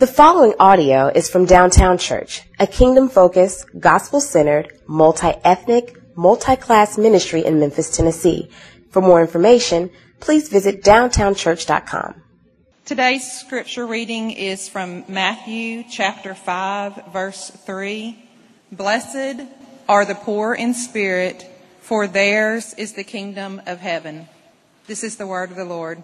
The following audio is from Downtown Church, a kingdom focused, gospel centered, multi ethnic, multi class ministry in Memphis, Tennessee. For more information, please visit downtownchurch.com. Today's scripture reading is from Matthew chapter 5, verse 3. Blessed are the poor in spirit, for theirs is the kingdom of heaven. This is the word of the Lord.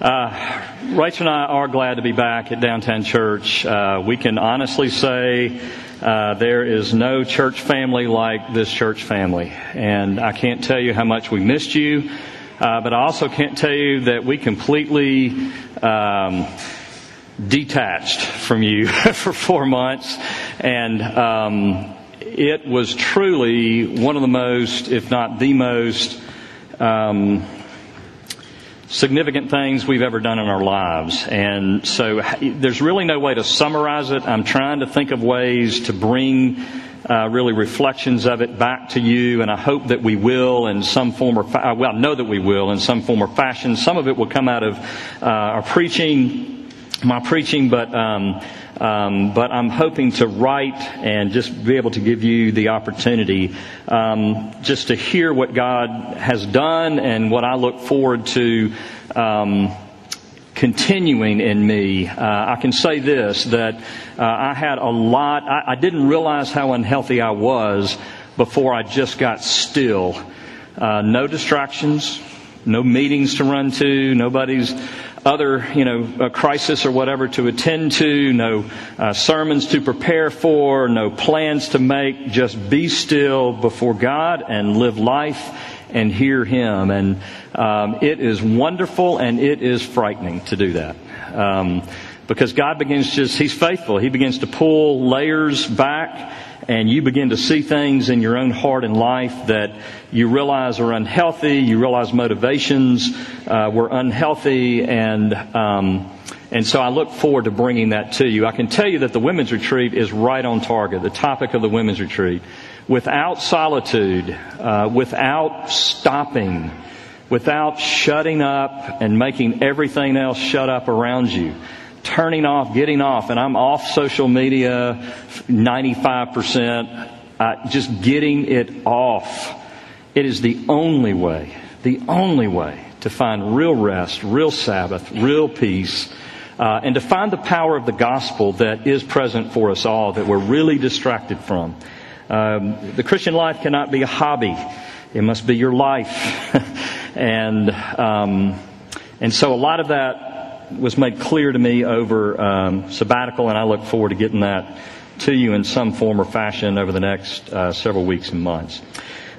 Uh, Rachel and I are glad to be back at Downtown Church. Uh, we can honestly say uh, there is no church family like this church family. And I can't tell you how much we missed you, uh, but I also can't tell you that we completely um, detached from you for four months. And um, it was truly one of the most, if not the most, um, significant things we've ever done in our lives. And so there's really no way to summarize it. I'm trying to think of ways to bring uh, really reflections of it back to you, and I hope that we will in some form or fa- well, I know that we will in some form or fashion. Some of it will come out of uh, our preaching, my preaching, but. Um, um, but I'm hoping to write and just be able to give you the opportunity um, just to hear what God has done and what I look forward to um, continuing in me. Uh, I can say this that uh, I had a lot, I, I, didn't realize how unhealthy I was before I just got still. Uh, no distractions, no meetings to run to, nobody's other, you know, crisis or whatever to attend to, no uh, sermons to prepare for, no plans to make. Just be still before God and live life and hear Him. And um, it is wonderful and it is frightening to do that. Um, because God begins just, He's faithful. He begins to pull layers back and you begin to see things in your own heart and life that you realize are unhealthy, you realize motivations uh, were unhealthy, and um, and so I look forward to bringing that to you. I can tell you that the women's retreat is right on target. The topic of the women's retreat, without solitude, uh, without stopping, without shutting up and making everything else shut up around you turning off, getting off, and I'm off social media 95%, uh, just getting it off. It is the only way, the only way to find real rest, real Sabbath, real peace, uh, and to find the power of the gospel that is present for us all that we're really distracted from. Um, the Christian life cannot be a hobby. It must be your life. and, um, and so a lot of that was made clear to me over um, sabbatical, and I look forward to getting that to you in some form or fashion over the next uh, several weeks and months.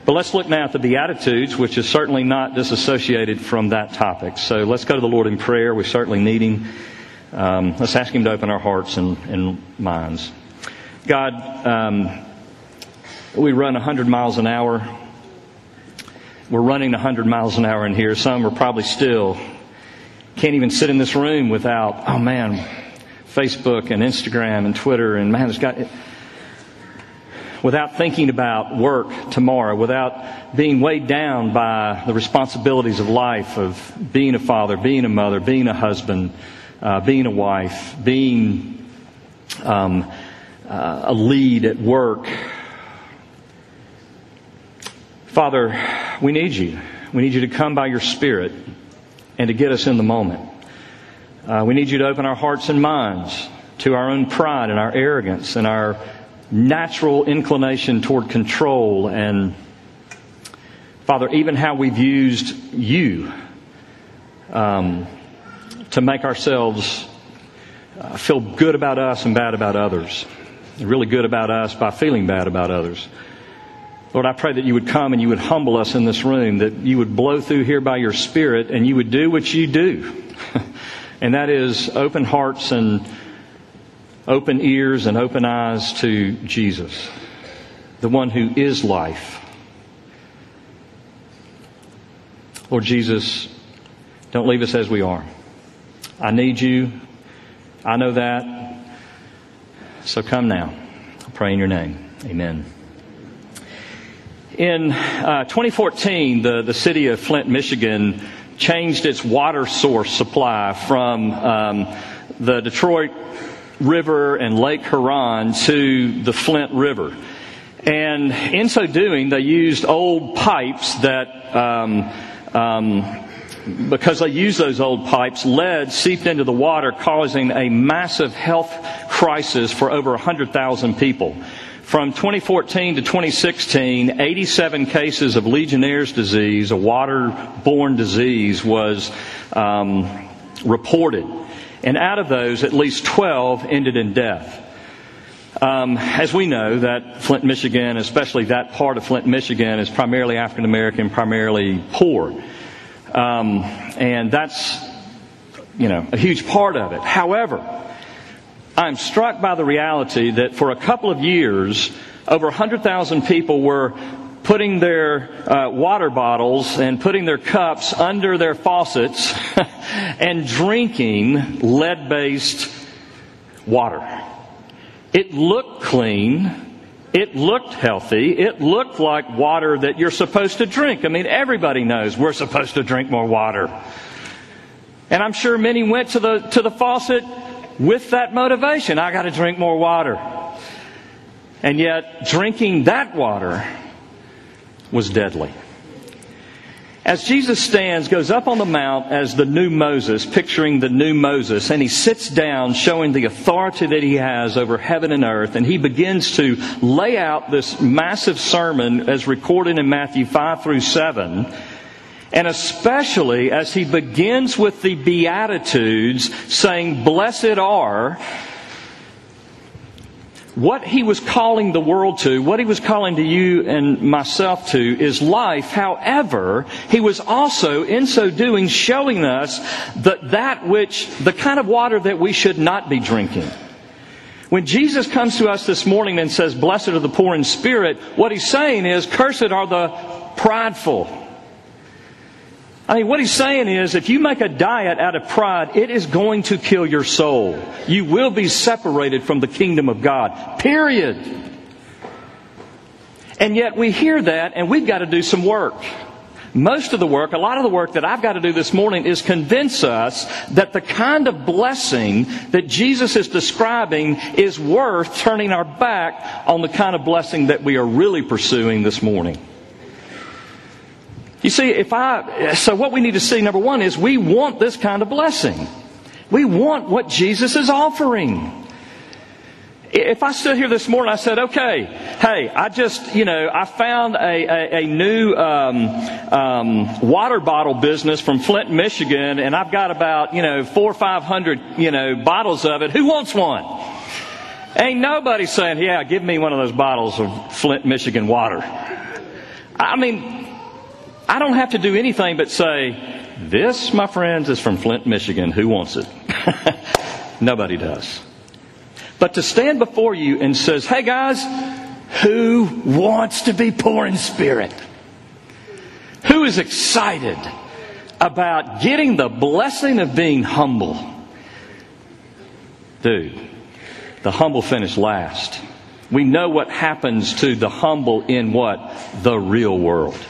But let's look now at the Beatitudes, which is certainly not disassociated from that topic. So let's go to the Lord in prayer. We certainly need Him. Um, let's ask Him to open our hearts and, and minds. God, um, we run 100 miles an hour. We're running 100 miles an hour in here. Some are probably still can't even sit in this room without, oh man, Facebook and Instagram and Twitter and man, it's got, without thinking about work tomorrow, without being weighed down by the responsibilities of life, of being a father, being a mother, being a husband, uh, being a wife, being um, uh, a lead at work. Father, we need you. We need you to come by your Spirit and to get us in the moment. Uh, we need you to open our hearts and minds to our own pride and our arrogance and our natural inclination toward control and, Father, even how we've used you um, to make ourselves uh, feel good about us and bad about others. Really good about us by feeling bad about others. Lord, I pray that you would come and you would humble us in this room, that you would blow through here by your Spirit and you would do what you do. and that is open hearts and open ears and open eyes to Jesus, the one who is life. Lord Jesus, don't leave us as we are. I need you. I know that. So come now. I pray in your name. Amen. In uh, 2014, the, the city of Flint, Michigan changed its water source supply from um, the Detroit River and Lake Huron to the Flint River. And in so doing, they used old pipes that, um, um, because they used those old pipes, lead seeped into the water, causing a massive health crisis for over 100,000 people. From 2014 to 2016, 87 cases of Legionnaire's disease, a waterborne disease, was um, reported. And out of those, at least 12 ended in death. Um, as we know, that Flint, Michigan, especially that part of Flint, Michigan, is primarily African American, primarily poor. Um, and that's, you know, a huge part of it. However, I'm struck by the reality that for a couple of years, over 100,000 people were putting their uh, water bottles and putting their cups under their faucets and drinking lead based water. It looked clean. It looked healthy. It looked like water that you're supposed to drink. I mean, everybody knows we're supposed to drink more water. And I'm sure many went to the, to the faucet with that motivation. I got to drink more water. And yet, drinking that water was deadly. As Jesus stands, goes up on the mount as the new Moses, picturing the new Moses, and he sits down showing the authority that he has over heaven and earth, and he begins to lay out this massive sermon as recorded in Matthew 5 through 7. And especially as he begins with the Beatitudes saying, Blessed are, what he was calling the world to, what he was calling to you and myself to, is life. However, he was also, in so doing, showing us that that which, the kind of water that we should not be drinking. When Jesus comes to us this morning and says, Blessed are the poor in spirit, what he's saying is, Cursed are the prideful. I mean, what he's saying is if you make a diet out of pride, it is going to kill your soul. You will be separated from the kingdom of God. Period. And yet we hear that and we've got to do some work. Most of the work, a lot of the work that I've got to do this morning is convince us that the kind of blessing that Jesus is describing is worth turning our back on the kind of blessing that we are really pursuing this morning. You see, if I, so what we need to see, number one, is we want this kind of blessing. We want what Jesus is offering. If I stood here this morning, I said, okay, hey, I just, you know, I found a, a, a new um, um, water bottle business from Flint, Michigan, and I've got about, you know, four or five hundred, you know, bottles of it. Who wants one? Ain't nobody saying, yeah, give me one of those bottles of Flint, Michigan water. I mean, I don't have to do anything but say, This, my friends, is from Flint, Michigan. Who wants it? Nobody does. But to stand before you and says, Hey guys, who wants to be poor in spirit? Who is excited about getting the blessing of being humble? Dude, the humble finish last. We know what happens to the humble in what? The real world.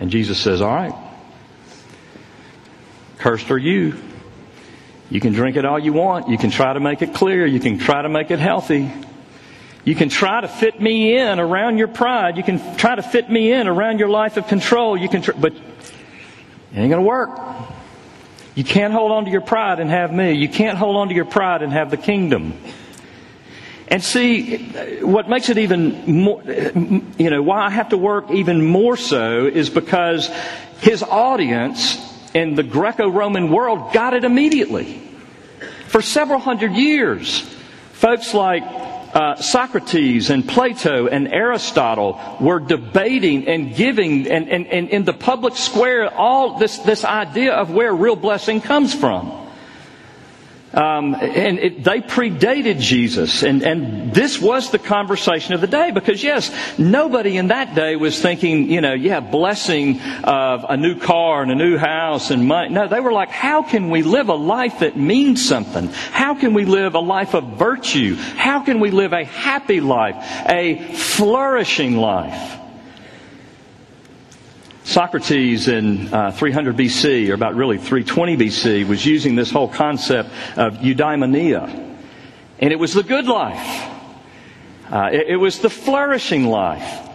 And Jesus says, All right, cursed are you. You can drink it all you want. You can try to make it clear. You can try to make it healthy. You can try to fit me in around your pride. You can try to fit me in around your life of control. You can, tr- but it ain't to work. You can't hold on to your pride and have me. You can't hold on to your pride and have the kingdom. And see, what makes it even more, you know, why I have to work even more so is because his audience in the Greco Roman world got it immediately. For several hundred years, folks like uh, Socrates and Plato and Aristotle were debating and giving and, and, and in the public square all this, this idea of where real blessing comes from. Um, and it, they predated Jesus. And, and this was the conversation of the day because, yes, nobody in that day was thinking, you know, yeah, blessing of a new car and a new house and money. No, they were like, how can we live a life that means something? How can we live a life of virtue? How can we live a happy life, a flourishing life? Socrates in uh, 300 BC, or about really 320 BC, was using this whole concept of eudaimonia. And it was the good life. Uh, it, it was the flourishing life.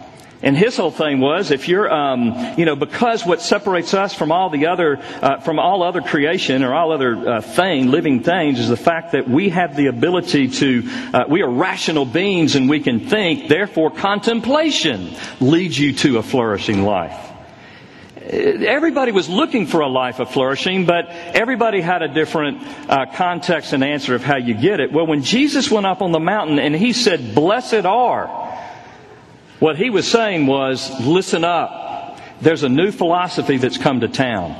And his whole thing was, if you're, um, you know, because what separates us from all the other, uh, from all other creation or all other uh, thing, living things, is the fact that we have the ability to, uh, we are rational beings and we can think. Therefore, contemplation leads you to a flourishing life. Everybody was looking for a life of flourishing, but everybody had a different uh, context and answer of how you get it. Well, when Jesus went up on the mountain and he said, "Blessed are," What he was saying was, listen up. There's a new philosophy that's come to town.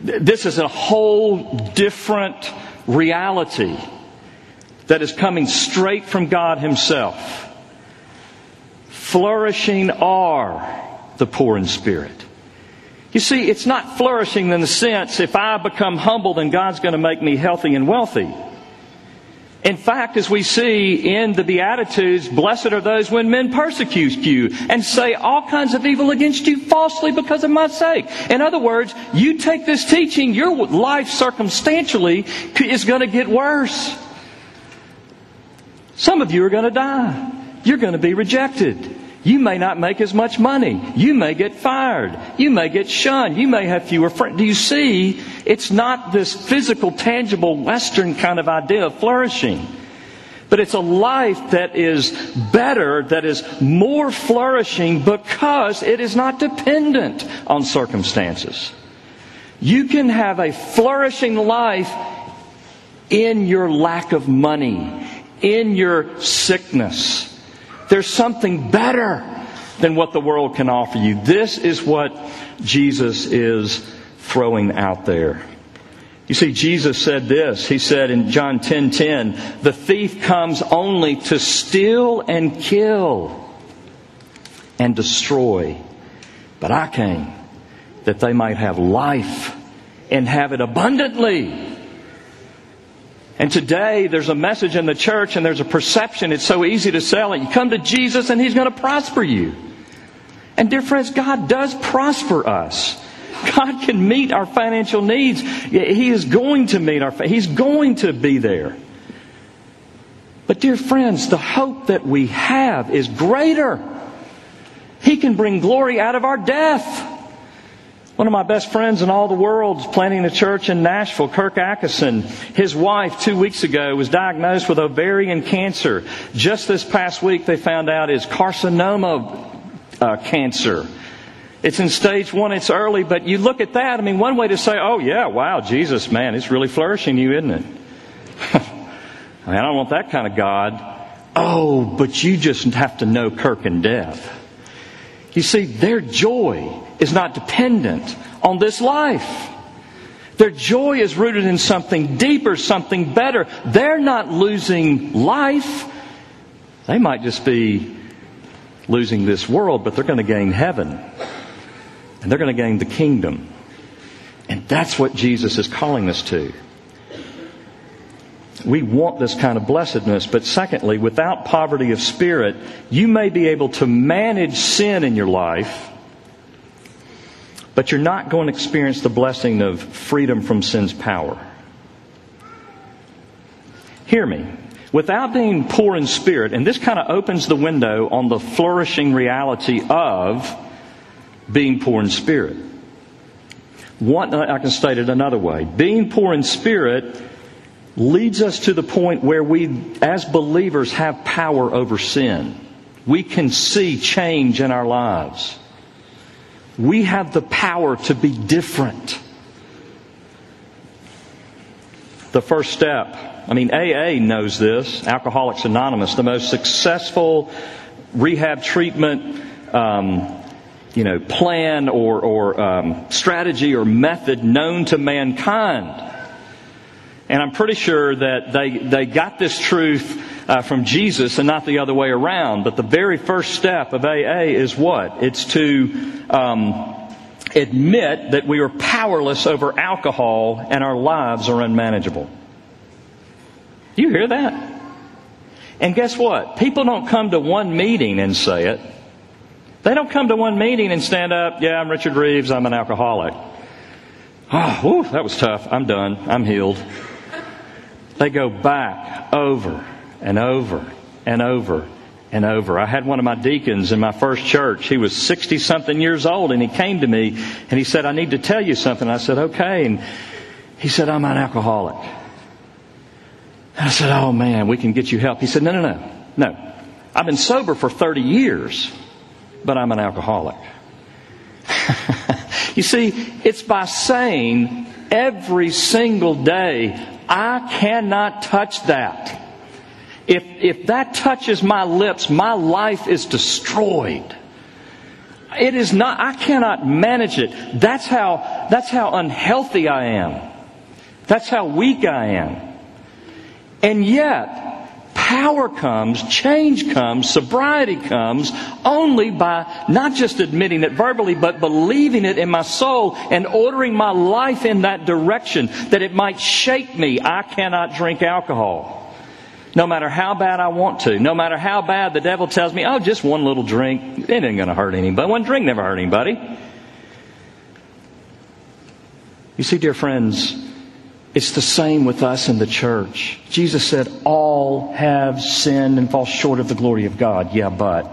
This is a whole different reality that is coming straight from God Himself. Flourishing are the poor in spirit. You see, it's not flourishing in the sense if I become humble, then God's going to make me healthy and wealthy. In fact, as we see in the Beatitudes, blessed are those when men persecute you and say all kinds of evil against you falsely because of my sake. In other words, you take this teaching, your life circumstantially is going to get worse. Some of you are going to die. You're going to be rejected. You may not make as much money. You may get fired. You may get shunned. You may have fewer friends. Do you see? It's not this physical, tangible, Western kind of idea of flourishing. But it's a life that is better, that is more flourishing because it is not dependent on circumstances. You can have a flourishing life in your lack of money, in your sickness there's something better than what the world can offer you. This is what Jesus is throwing out there. You see, Jesus said this. He said in John 10 10, the thief comes only to steal and kill and destroy. But I came that they might have life and have it abundantly. And today there's a message in the church and there's a perception. It's so easy to sell it. You come to Jesus and He's going to prosper you. And dear friends, God does prosper us. God can meet our financial needs. He is going to meet our, He's going to be there. But dear friends, the hope that we have is greater. He can bring glory out of our death. One of my best friends in all the world is planting a church in Nashville, Kirk Ackison. His wife, two weeks ago, was diagnosed with ovarian cancer. Just this past week, they found out is carcinoma uh, cancer. It's in stage one, it's early, but you look at that, I mean, one way to say, oh yeah, wow, Jesus, man, it's really flourishing you, isn't it? I, mean, I don't want that kind of God. Oh, but you just have to know Kirk and Deb. You see, their joy is not dependent on this life. Their joy is rooted in something deeper, something better. They're not losing life. They might just be losing this world, but they're going to gain heaven. And they're going to gain the kingdom. And that's what Jesus is calling us to. We want this kind of blessedness, but secondly, without poverty of spirit, you may be able to manage sin in your life but you're not going to experience the blessing of freedom from sin's power. Hear me. Without being poor in spirit, and this kind of opens the window on the flourishing reality of being poor in spirit. One, I can state it another way. Being poor in spirit leads us to the point where we, as believers, have power over sin. We can see change in our lives we have the power to be different. The first step, I mean, AA knows this, Alcoholics Anonymous, the most successful rehab treatment. Um, you know, plan or, or um, strategy or method known to mankind. And I'm pretty sure that they, they got this truth uh, from Jesus and not the other way around. But the very first step of AA is what? It's to um, admit that we are powerless over alcohol and our lives are unmanageable. Do You hear that? And guess what? People don't come to one meeting and say it. They don't come to one meeting and stand up, yeah, I'm Richard Reeves, I'm an alcoholic. Oh, whew, that was tough. I'm done. I'm healed. They go back over and over and over and over. I had one of my deacons in my first church. He was 60 something years old and he came to me and he said, I need to tell you something. I said, okay. And he said, I'm an alcoholic. And I said, oh man, we can get you help. He said, no, no, no, no. I've been sober for 30 years, but I'm an alcoholic. you see, it's by saying every single day, I cannot touch that. If, if that touches my lips, my life is destroyed. It is not, I cannot manage it. That's how, that's how unhealthy I am. That's how weak I am. And yet, power comes, change comes, sobriety comes only by not just admitting it verbally, but believing it in my soul and ordering my life in that direction that it might shape me. I cannot drink alcohol. No matter how bad I want to, no matter how bad the devil tells me, oh, just one little drink, it ain't going to hurt anybody. One drink never hurt anybody. You see, dear friends, it's the same with us in the church. Jesus said, All have sinned and fall short of the glory of God. Yeah, but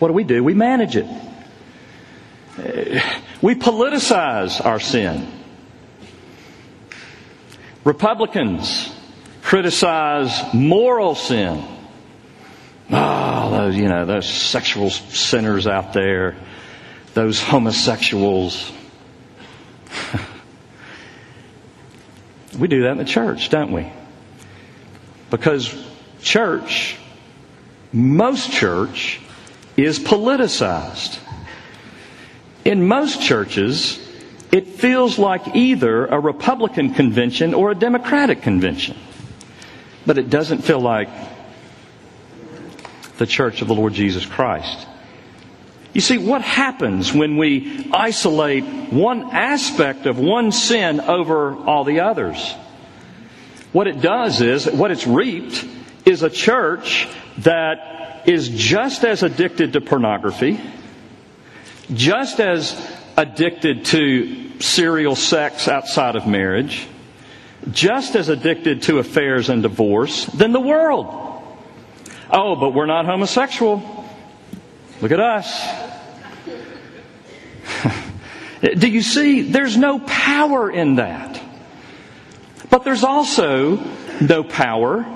what do we do? We manage it. We politicize our sin. Republicans criticize moral sin. Oh, those, you know, those sexual sinners out there, those homosexuals. we do that in the church, don't we? Because church, most church, is politicized. In most churches, it feels like either a Republican convention or a Democratic convention but it doesn't feel like the church of the Lord Jesus Christ. You see, what happens when we isolate one aspect of one sin over all the others? What it does is, what it's reaped is a church that is just as addicted to pornography, just as addicted to serial sex outside of marriage, just as addicted to affairs and divorce than the world. Oh, but we're not homosexual. Look at us. Do you see? There's no power in that. But there's also no power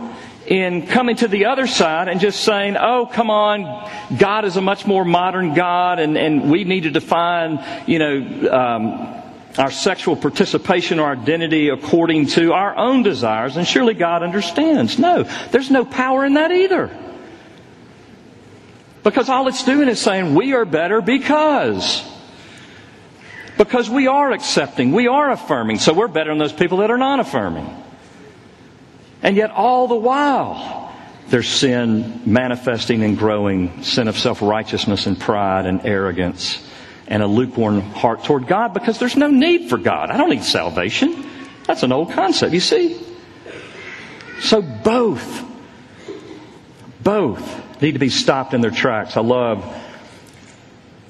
in coming to the other side and just saying, oh, come on, God is a much more modern God and, and we need to define, you know, um, our sexual participation or identity according to our own desires, and surely God understands. No, there's no power in that either. Because all it's doing is saying we are better because. Because we are accepting, we are affirming, so we're better than those people that are not affirming. And yet, all the while, there's sin manifesting and growing sin of self righteousness and pride and arrogance and a lukewarm heart toward God because there's no need for God. I don't need salvation. That's an old concept, you see? So both, both need to be stopped in their tracks. I love,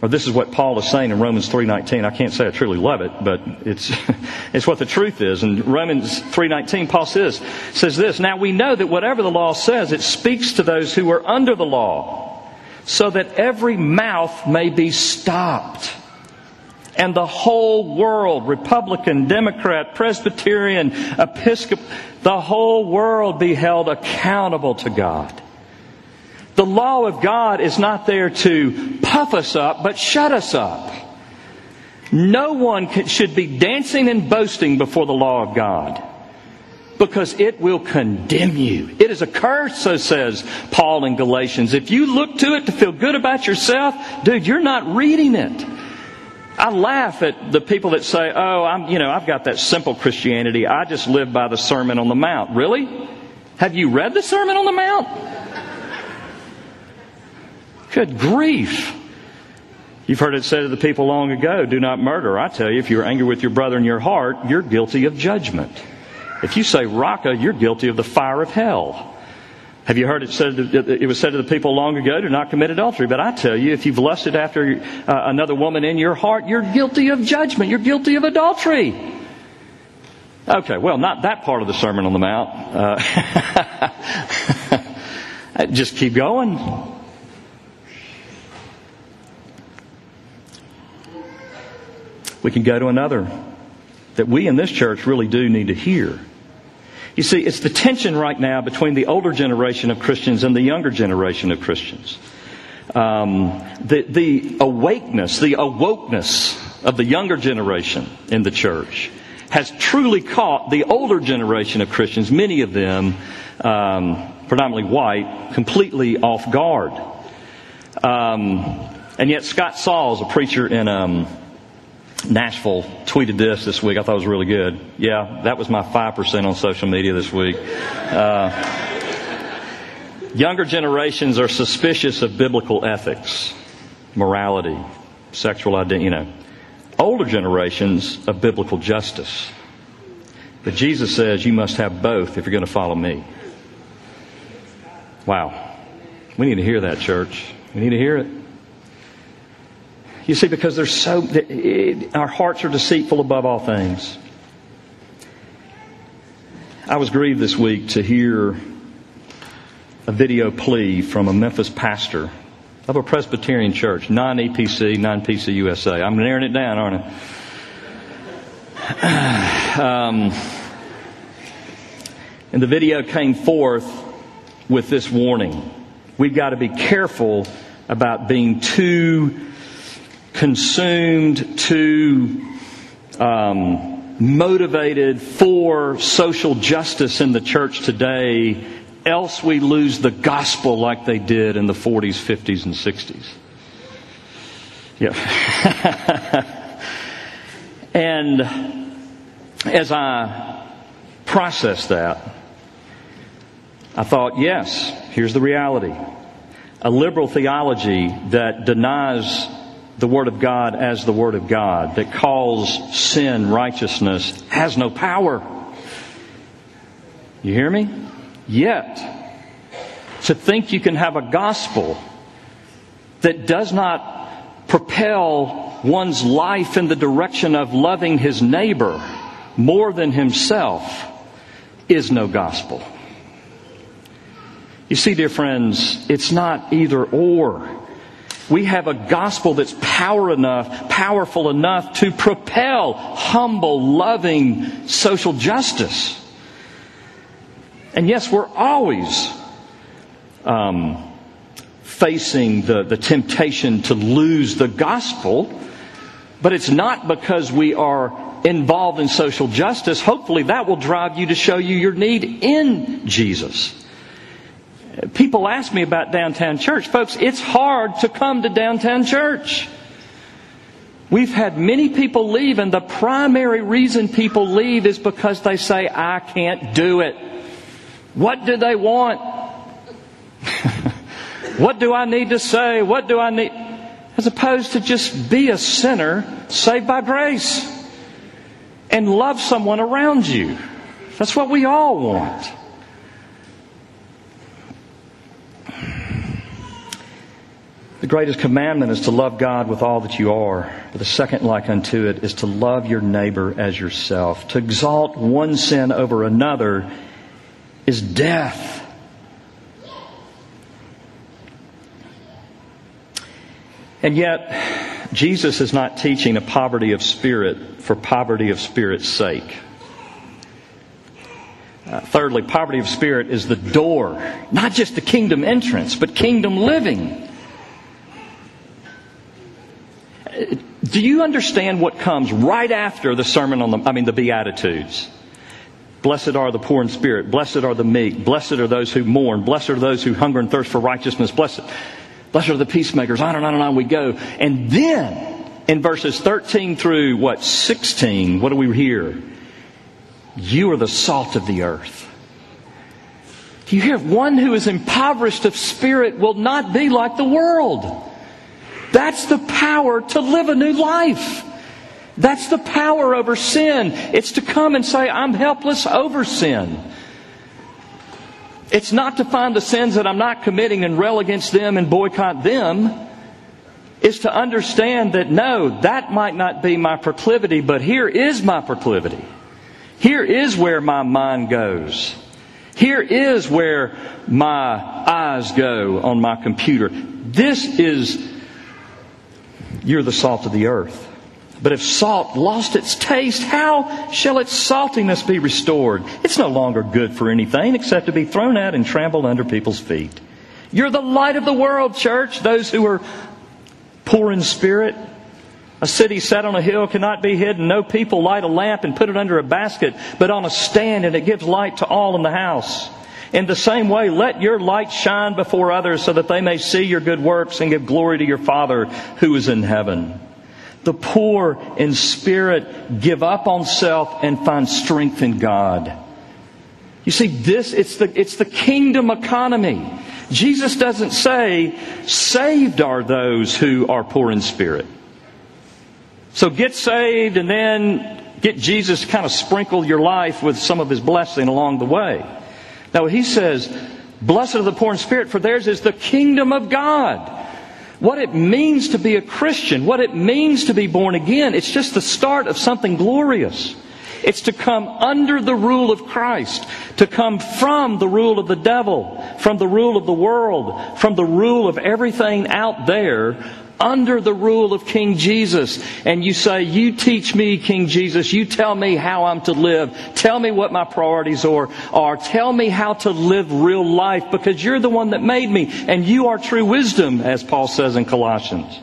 or this is what Paul is saying in Romans 3.19. I can't say I truly love it, but it's, it's what the truth is. In Romans 3.19, Paul says, says this, Now we know that whatever the law says, it speaks to those who are under the law so that every mouth may be stopped. And the whole world, Republican, Democrat, Presbyterian, Episcopal, the whole world be held accountable to God. The law of God is not there to puff us up, but shut us up. No one should be dancing and boasting before the law of God because it will condemn you. It is a curse, so says Paul in Galatians. If you look to it to feel good about yourself, dude, you're not reading it. I laugh at the people that say, "Oh, I'm, you know, I've got that simple Christianity. I just live by the Sermon on the Mount." Really? Have you read the Sermon on the Mount? Good grief. You've heard it said to the people long ago, do not murder. I tell you, if you're angry with your brother in your heart, you're guilty of judgment. If you say raka, you're guilty of the fire of hell. Have you heard it said? It was said to the people long ago, "Do not commit adultery." But I tell you, if you've lusted after uh, another woman in your heart, you're guilty of judgment. You're guilty of adultery. Okay, well, not that part of the Sermon on the Mount. Uh, just keep going. We can go to another that we in this church really do need to hear. You see, it's the tension right now between the older generation of Christians and the younger generation of Christians. Um, the, the awakeness, the awokeness of the younger generation in the church has truly caught the older generation of Christians, many of them um, predominantly white, completely off guard. Um, and yet, Scott Sauls, a preacher in um, Nashville tweeted this this week. I thought it was really good. Yeah, that was my 5% on social media this week. Uh, younger generations are suspicious of biblical ethics, morality, sexual identity, you know. Older generations of biblical justice. But Jesus says you must have both if you're going to follow me. Wow. We need to hear that, church. We need to hear it. You see, because there's so, our hearts are deceitful above all things. I was grieved this week to hear a video plea from a Memphis pastor of a Presbyterian church, non EPC, non PC USA. I'm narrowing it down, aren't I? Um, and the video came forth with this warning. We've got to be careful about being too consumed, too um, motivated for social justice in the church today, else we lose the gospel like they did in the 40s, 50s, and 60s. Yeah. and as I processed that, I thought, yes, here's the reality. A liberal theology that denies the Word of God as the Word of God, that calls sin righteousness, has no power. You hear me? Yet, to think you can have a gospel that does not propel one's life in the direction of loving his neighbor more than himself is no gospel. You see, dear friends, it's not either or. We have a gospel that's power enough, powerful enough to propel humble, loving social justice. And yes, we're always um, facing the, the temptation to lose the gospel, but it's not because we are involved in social justice. Hopefully, that will drive you to show you your need in Jesus. People ask me about downtown church. Folks, it's hard to come to downtown church. We've had many people leave, and the primary reason people leave is because they say, I can't do it. What do they want? what do I need to say? What do I need? As opposed to just be a sinner saved by grace and love someone around you. That's what we all want. The greatest commandment is to love God with all that you are. But the second like unto it is to love your neighbor as yourself. To exalt one sin over another is death. And yet, Jesus is not teaching a poverty of spirit for poverty of spirit's sake. Uh, thirdly, poverty of spirit is the door, not just the kingdom entrance, but kingdom living. Do you understand what comes right after the sermon on the, I mean, the Beatitudes? Blessed are the poor in spirit. Blessed are the meek. Blessed are those who mourn. Blessed are those who hunger and thirst for righteousness. Blessed, blessed are the peacemakers. On and on and on we go. And then, in verses 13 through what, 16, what do we hear? You are the salt of the earth. You hear, one who is impoverished of spirit will not be like the world. That's the power to live a new life. That's the power over sin. It's to come and say, I'm helpless over sin. It's not to find the sins that I'm not committing and rail against them and boycott them. It's to understand that no, that might not be my proclivity, but here is my proclivity. Here is where my mind goes. Here is where my eyes go on my computer. This is, you're the salt of the earth. But if salt lost its taste, how shall its saltiness be restored? It's no longer good for anything except to be thrown out and trampled under people's feet. You're the light of the world, church. Those who are poor in spirit. A city set on a hill cannot be hidden. No people light a lamp and put it under a basket, but on a stand, and it gives light to all in the house. In the same way, let your light shine before others so that they may see your good works and give glory to your Father who is in heaven. The poor in spirit give up on self and find strength in God. You see, this, it's the, it's the kingdom economy. Jesus doesn't say, saved are those who are poor in spirit. So get saved and then get Jesus to kind of sprinkle your life with some of his blessing along the way. Now he says, blessed are the poor in spirit, for theirs is the kingdom of God what it means to be a Christian, what it means to be born again. It's just the start of something glorious. It's to come under the rule of Christ, to come from the rule of the devil, from the rule of the world, from the rule of everything out there, under the rule of King Jesus. And you say, You teach me, King Jesus. You tell me how I'm to live. Tell me what my priorities are. are. Tell me how to live real life because you're the one that made me. And you are true wisdom, as Paul says in Colossians.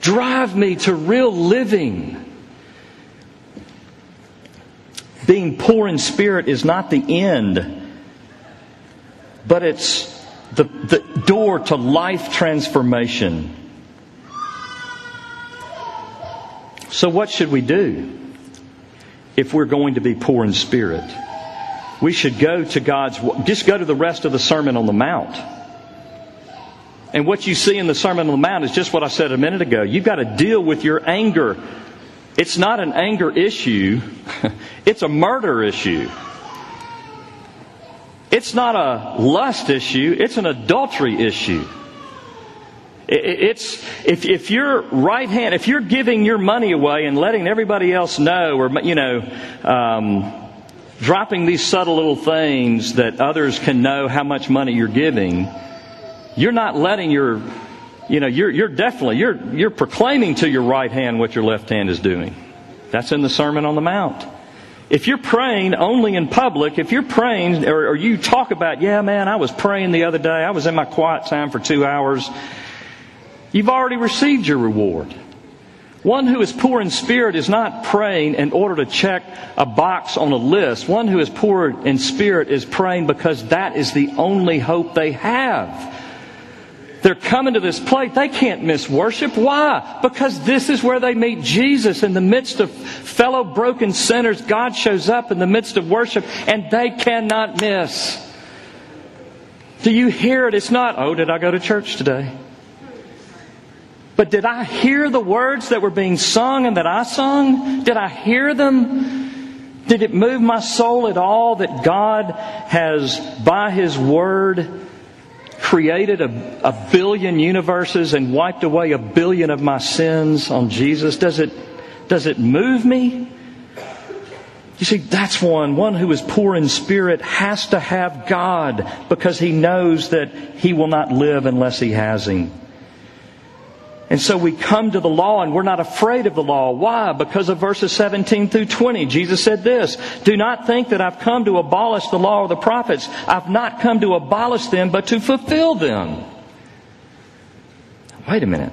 Drive me to real living. Being poor in spirit is not the end, but it's the, the door to life transformation. So, what should we do if we're going to be poor in spirit? We should go to God's, just go to the rest of the Sermon on the Mount. And what you see in the Sermon on the Mount is just what I said a minute ago. You've got to deal with your anger. It's not an anger issue, it's a murder issue. It's not a lust issue, it's an adultery issue. It's if if your right hand, if you're giving your money away and letting everybody else know, or you know, um, dropping these subtle little things that others can know how much money you're giving, you're not letting your, you know, you're you're definitely you're you're proclaiming to your right hand what your left hand is doing. That's in the Sermon on the Mount. If you're praying only in public, if you're praying or, or, you talk about, yeah, man, I was praying the other day, I was in my quiet time for two hours, you've already received your reward. One who is poor in spirit is not praying in order to check a box on a list. One who is poor in spirit is praying because that is the only hope they have. They're coming to this place. They can't miss worship. Why? Because this is where they meet Jesus. In the midst of fellow broken sinners, God shows up in the midst of worship and they cannot miss. Do you hear it? It's not, oh, did I go to church today? But did I hear the words that were being sung and that I sung? Did I hear them? Did it move my soul at all that God has, by His Word, created a, a billion universes and wiped away a billion of my sins on Jesus? Does it, does it move me? You see, that's one. One who is poor in spirit has to have God because he knows that he will not live unless he has him. And so we come to the law and we're not afraid of the law. Why? Because of verses 17 through 20. Jesus said this, Do not think that I've come to abolish the law or the prophets. I've not come to abolish them, but to fulfill them. Wait a minute.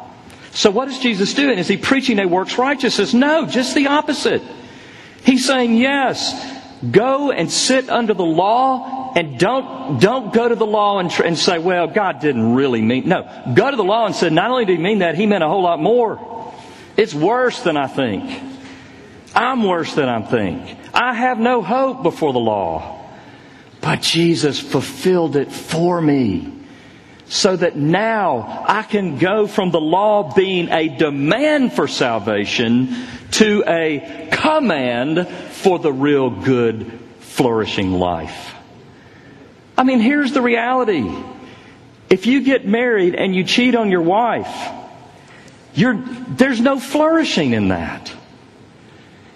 So what is Jesus doing? Is he preaching a works righteousness? No, just the opposite. He's saying, yes, go and sit under the law and don't, don't go to the law and, tr- and say, well, God didn't really mean, no. Go to the law and say, not only did he mean that, he meant a whole lot more. It's worse than I think. I'm worse than I think. I have no hope before the law. But Jesus fulfilled it for me so that now I can go from the law being a demand for salvation to a command for the real good, flourishing life. I mean, here's the reality. If you get married and you cheat on your wife, there's no flourishing in that.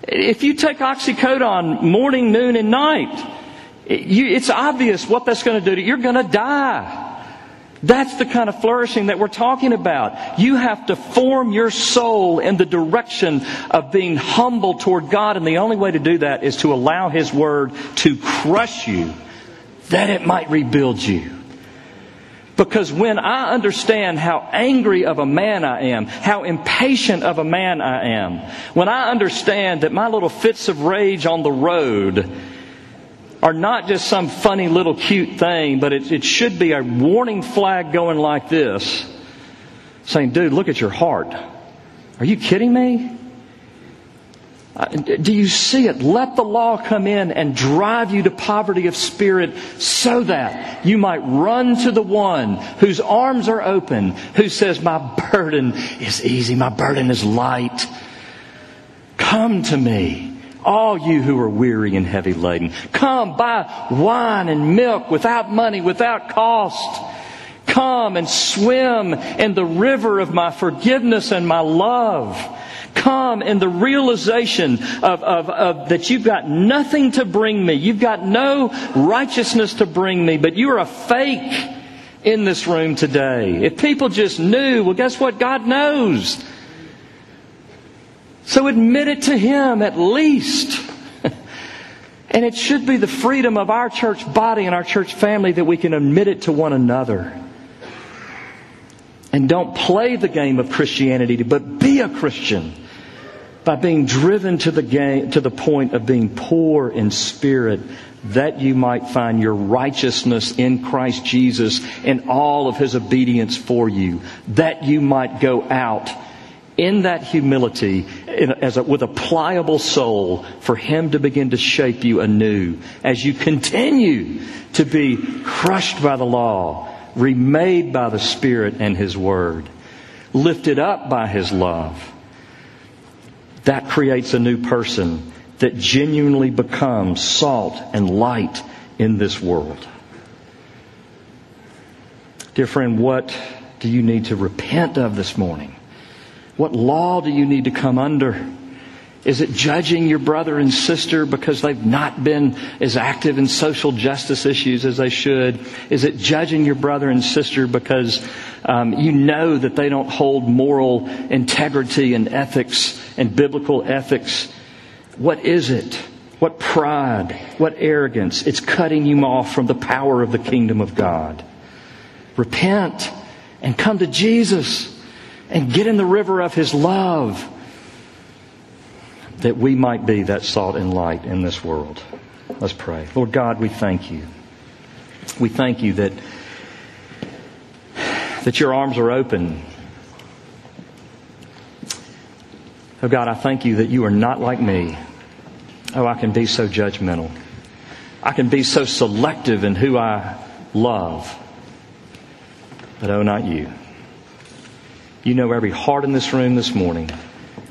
If you take oxycodone morning, noon, and night, it's obvious what that's going to do to you. You're going to die. That's the kind of flourishing that we're talking about. You have to form your soul in the direction of being humble toward God, and the only way to do that is to allow His Word to crush you that it might rebuild you. Because when I understand how angry of a man I am, how impatient of a man I am, when I understand that my little fits of rage on the road are not just some funny little cute thing, but it, it should be a warning flag going like this saying, dude, look at your heart. Are you kidding me? Uh, do you see it? Let the law come in and drive you to poverty of spirit so that you might run to the one whose arms are open, who says, My burden is easy, my burden is light. Come to me all you who are weary and heavy laden. Come buy wine and milk without money, without cost. Come and swim in the river of my forgiveness and my love. Come in the realization of, of, of, that you've got nothing to bring me. You've got no righteousness to bring me, but you are a fake in this room today. If people just knew, well, guess what? God knows. So admit it to Him at least. and it should be the freedom of our church body and our church family that we can admit it to one another. And don't play the game of Christianity, but be a Christian by being driven to the game, to the point of being poor in spirit that you might find your righteousness in Christ Jesus and all of his obedience for you, that you might go out in that humility as a, with a pliable soul for him to begin to shape you anew as you continue to be crushed by the law, remade by the Spirit and his word, lifted up by his love. That creates a new person that genuinely becomes salt and light in this world. Dear friend, what do you need to repent of this morning? What law do you need to come under? Is it judging your brother and sister because they've not been as active in social justice issues as they should? Is it judging your brother and sister because um, you know that they don't hold moral integrity and ethics and biblical ethics? What is it? What pride? What arrogance? It's cutting you off from the power of the kingdom of God. Repent and come to Jesus and get in the river of His love that we might be that salt and light in this world. Let's pray. Lord God, we thank you. We thank you that, that your arms are open. Oh God, I thank you that you are not like me. Oh, I can be so judgmental. I can be so selective in who I love. But oh, not you. You know every heart in this room this morning.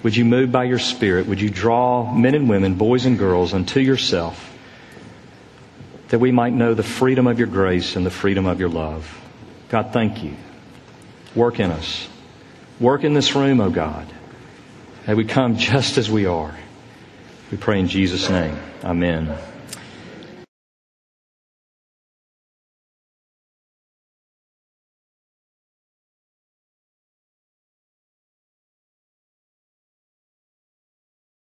Would you move by your Spirit? Would you draw men and women, boys and girls, unto yourself that we might know the freedom of your grace and the freedom of your love? God, thank you. Work in us. Work in this room, O oh God. That we come just as we are. We pray in Jesus' name. Amen.